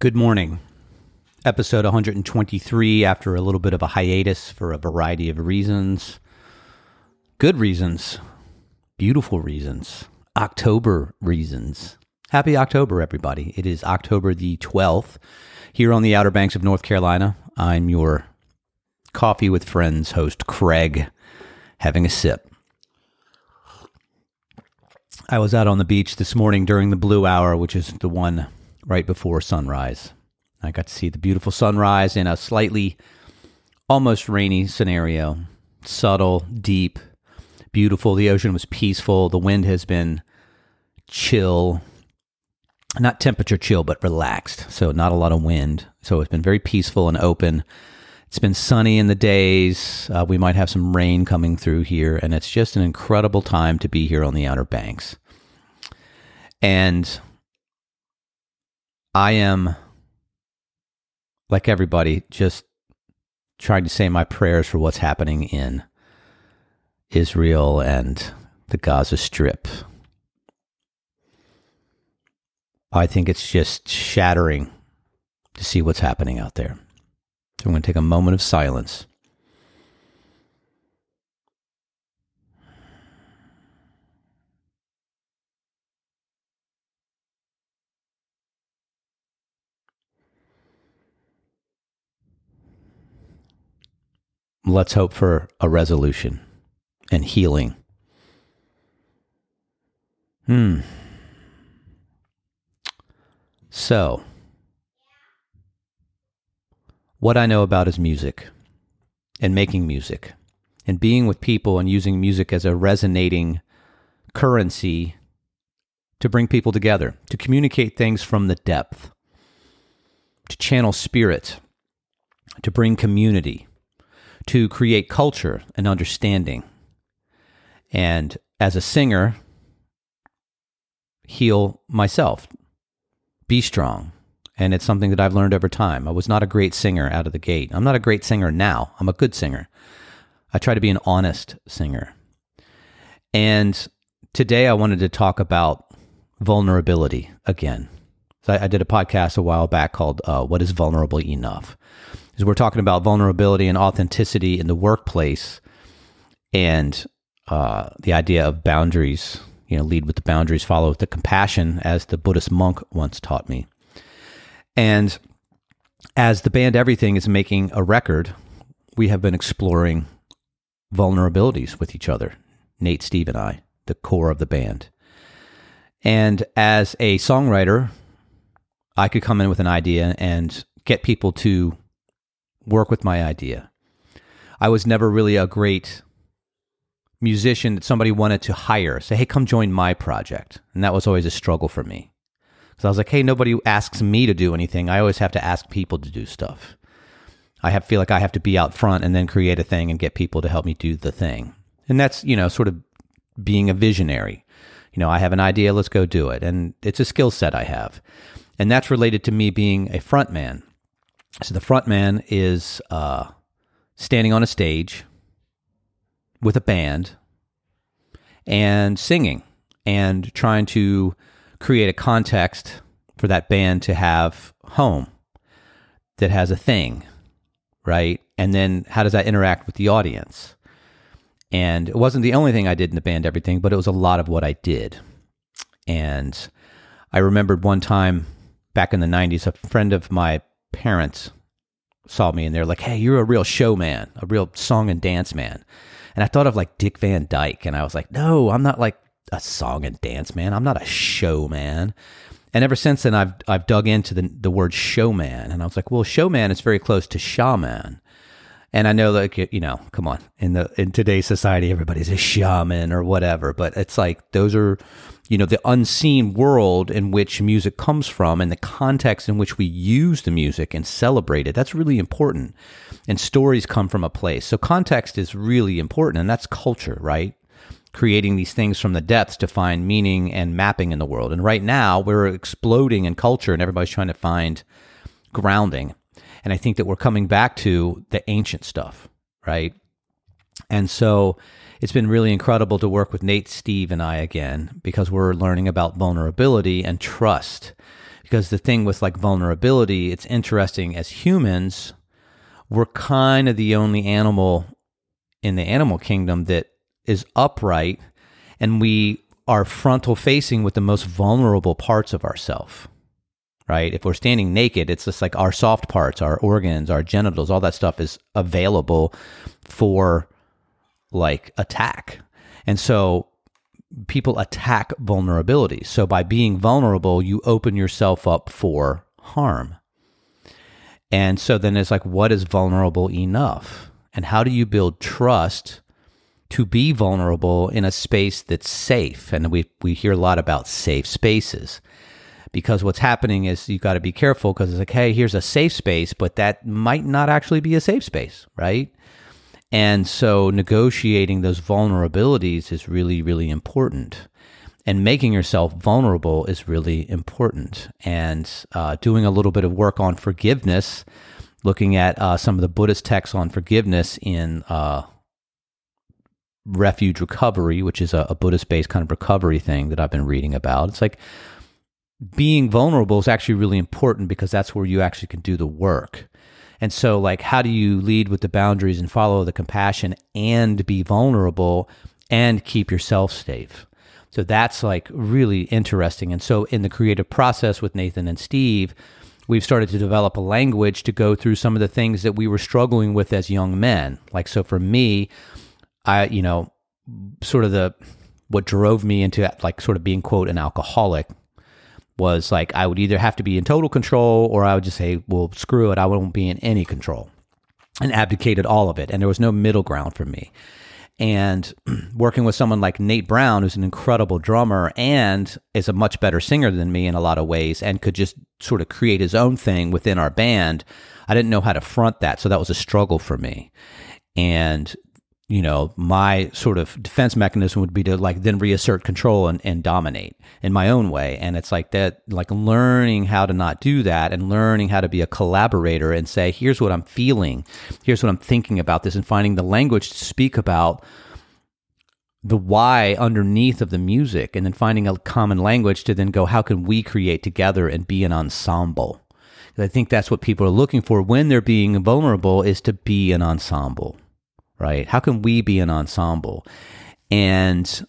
Good morning. Episode 123 after a little bit of a hiatus for a variety of reasons. Good reasons, beautiful reasons, October reasons. Happy October, everybody. It is October the 12th here on the Outer Banks of North Carolina. I'm your Coffee with Friends host, Craig, having a sip. I was out on the beach this morning during the blue hour, which is the one right before sunrise. I got to see the beautiful sunrise in a slightly almost rainy scenario. Subtle, deep, beautiful. The ocean was peaceful. The wind has been chill, not temperature chill, but relaxed. So, not a lot of wind. So, it's been very peaceful and open. It's been sunny in the days. Uh, we might have some rain coming through here, and it's just an incredible time to be here on the Outer Banks. And I am, like everybody, just trying to say my prayers for what's happening in Israel and the Gaza Strip. I think it's just shattering to see what's happening out there. So I'm going to take a moment of silence. Let's hope for a resolution and healing. Hmm. So, what I know about is music and making music and being with people and using music as a resonating currency to bring people together, to communicate things from the depth, to channel spirit, to bring community to create culture and understanding. And as a singer, heal myself, be strong. And it's something that I've learned over time. I was not a great singer out of the gate. I'm not a great singer now. I'm a good singer. I try to be an honest singer. And today I wanted to talk about vulnerability again. So I, I did a podcast a while back called uh, What is Vulnerable Enough? Is we're talking about vulnerability and authenticity in the workplace and uh, the idea of boundaries. You know, lead with the boundaries, follow with the compassion, as the Buddhist monk once taught me. And as the band Everything is making a record, we have been exploring vulnerabilities with each other, Nate, Steve, and I, the core of the band. And as a songwriter, I could come in with an idea and get people to work with my idea. I was never really a great musician that somebody wanted to hire. Say, hey, come join my project. And that was always a struggle for me. Because I was like, hey, nobody asks me to do anything. I always have to ask people to do stuff. I have, feel like I have to be out front and then create a thing and get people to help me do the thing. And that's, you know, sort of being a visionary. You know, I have an idea, let's go do it. And it's a skill set I have. And that's related to me being a front man. So the front man is uh, standing on a stage with a band and singing and trying to create a context for that band to have home that has a thing, right? And then how does that interact with the audience? And it wasn't the only thing I did in the band, everything, but it was a lot of what I did. And I remembered one time back in the 90s, a friend of my parents saw me and they're like, "Hey, you're a real showman, a real song and dance man." And I thought of like Dick Van Dyke, and I was like, "No, I'm not like a song and dance man. I'm not a showman." And ever since then, I've I've dug into the the word showman, and I was like, "Well, showman is very close to shaman." And I know, like you know, come on, in the in today's society, everybody's a shaman or whatever. But it's like those are you know, the unseen world in which music comes from and the context in which we use the music and celebrate it. That's really important. And stories come from a place. So context is really important, and that's culture, right? Creating these things from the depths to find meaning and mapping in the world. And right now, we're exploding in culture, and everybody's trying to find grounding. And I think that we're coming back to the ancient stuff, right? And so it's been really incredible to work with Nate, Steve, and I again because we're learning about vulnerability and trust. Because the thing with like vulnerability, it's interesting as humans, we're kind of the only animal in the animal kingdom that is upright and we are frontal facing with the most vulnerable parts of ourself right if we're standing naked it's just like our soft parts our organs our genitals all that stuff is available for like attack. And so people attack vulnerabilities so by being vulnerable you open yourself up for harm. And so then it's like what is vulnerable enough? And how do you build trust to be vulnerable in a space that's safe. And we, we hear a lot about safe spaces. Because what's happening is you've got to be careful because it's like, hey, here's a safe space, but that might not actually be a safe space, right? And so negotiating those vulnerabilities is really, really important. And making yourself vulnerable is really important. And uh, doing a little bit of work on forgiveness, looking at uh, some of the Buddhist texts on forgiveness in uh, refuge recovery, which is a, a Buddhist based kind of recovery thing that I've been reading about. It's like being vulnerable is actually really important because that's where you actually can do the work. And so, like, how do you lead with the boundaries and follow the compassion and be vulnerable and keep yourself safe? So that's like really interesting. And so, in the creative process with Nathan and Steve, we've started to develop a language to go through some of the things that we were struggling with as young men. Like, so for me, I, you know, sort of the what drove me into like sort of being quote an alcoholic was like I would either have to be in total control or I would just say, well, screw it, I won't be in any control, and abdicated all of it, and there was no middle ground for me. And working with someone like Nate Brown, who's an incredible drummer and is a much better singer than me in a lot of ways, and could just sort of create his own thing within our band, I didn't know how to front that. So that was a struggle for me. And you know, my sort of defense mechanism would be to like then reassert control and, and dominate in my own way. And it's like that, like learning how to not do that and learning how to be a collaborator and say, here's what I'm feeling, here's what I'm thinking about this, and finding the language to speak about the why underneath of the music, and then finding a common language to then go, how can we create together and be an ensemble? I think that's what people are looking for when they're being vulnerable is to be an ensemble right? How can we be an ensemble? And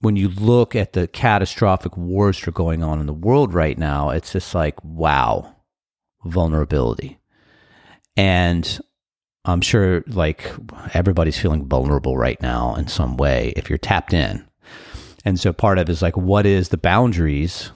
when you look at the catastrophic wars that are going on in the world right now, it's just like, wow, vulnerability. And I'm sure like everybody's feeling vulnerable right now in some way if you're tapped in. And so part of it is like, what is the boundaries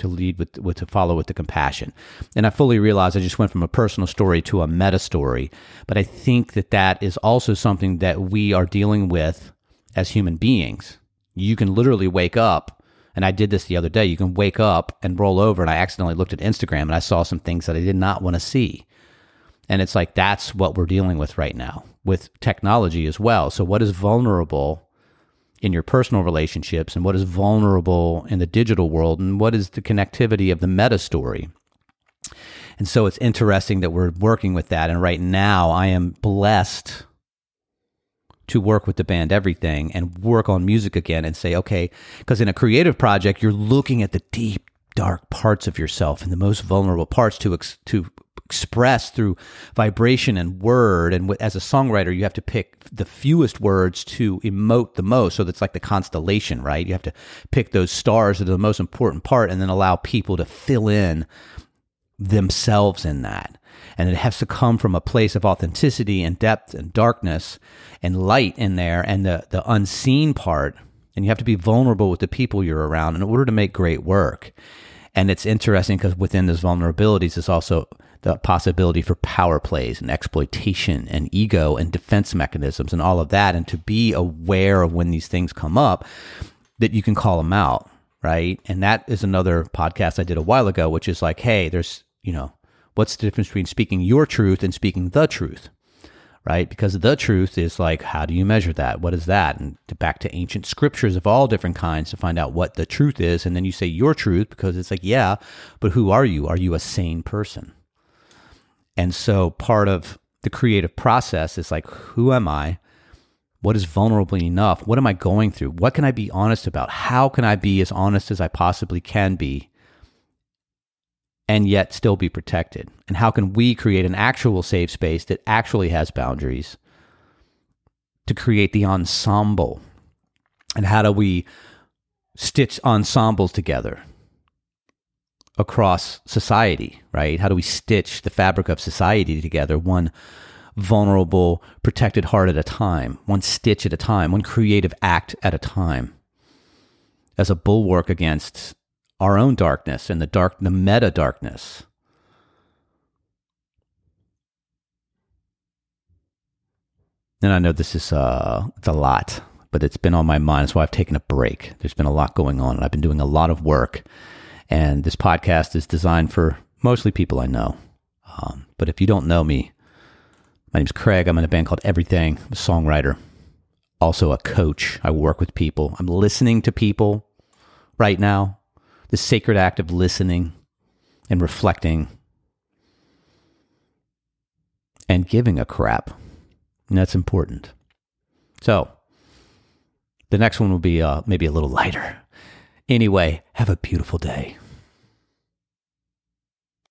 to lead with, with to follow with the compassion. And I fully realize I just went from a personal story to a meta story, but I think that that is also something that we are dealing with as human beings. You can literally wake up, and I did this the other day. You can wake up and roll over, and I accidentally looked at Instagram and I saw some things that I did not want to see. And it's like that's what we're dealing with right now with technology as well. So, what is vulnerable in your personal relationships and what is vulnerable in the digital world and what is the connectivity of the meta story. And so it's interesting that we're working with that. And right now, I am blessed to work with the band Everything and work on music again and say, okay, because in a creative project, you're looking at the deep, dark parts of yourself and the most vulnerable parts to, to express through vibration and word. And as a songwriter, you have to pick the fewest words to emote the most. So that's like the constellation, right? You have to pick those stars that are the most important part and then allow people to fill in themselves in that. And it has to come from a place of authenticity and depth and darkness and light in there and the, the unseen part. And you have to be vulnerable with the people you're around in order to make great work. And it's interesting because within those vulnerabilities is also the possibility for power plays and exploitation and ego and defense mechanisms and all of that. And to be aware of when these things come up, that you can call them out. Right. And that is another podcast I did a while ago, which is like, hey, there's, you know, what's the difference between speaking your truth and speaking the truth? right? Because the truth is like, how do you measure that? What is that? And back to ancient scriptures of all different kinds to find out what the truth is. And then you say your truth because it's like, yeah, but who are you? Are you a sane person? And so part of the creative process is like, who am I? What is vulnerable enough? What am I going through? What can I be honest about? How can I be as honest as I possibly can be and yet still be protected? And how can we create an actual safe space that actually has boundaries to create the ensemble? And how do we stitch ensembles together across society, right? How do we stitch the fabric of society together, one vulnerable, protected heart at a time, one stitch at a time, one creative act at a time, as a bulwark against our own darkness and the dark, the meta darkness. And I know this is uh, it's a lot, but it's been on my mind. Why I've taken a break. There's been a lot going on, and I've been doing a lot of work. And this podcast is designed for mostly people I know. Um, but if you don't know me, my name's Craig. I'm in a band called Everything. I'm a songwriter, also a coach. I work with people. I'm listening to people right now. The sacred act of listening and reflecting and giving a crap. And that's important. So, the next one will be uh, maybe a little lighter. Anyway, have a beautiful day.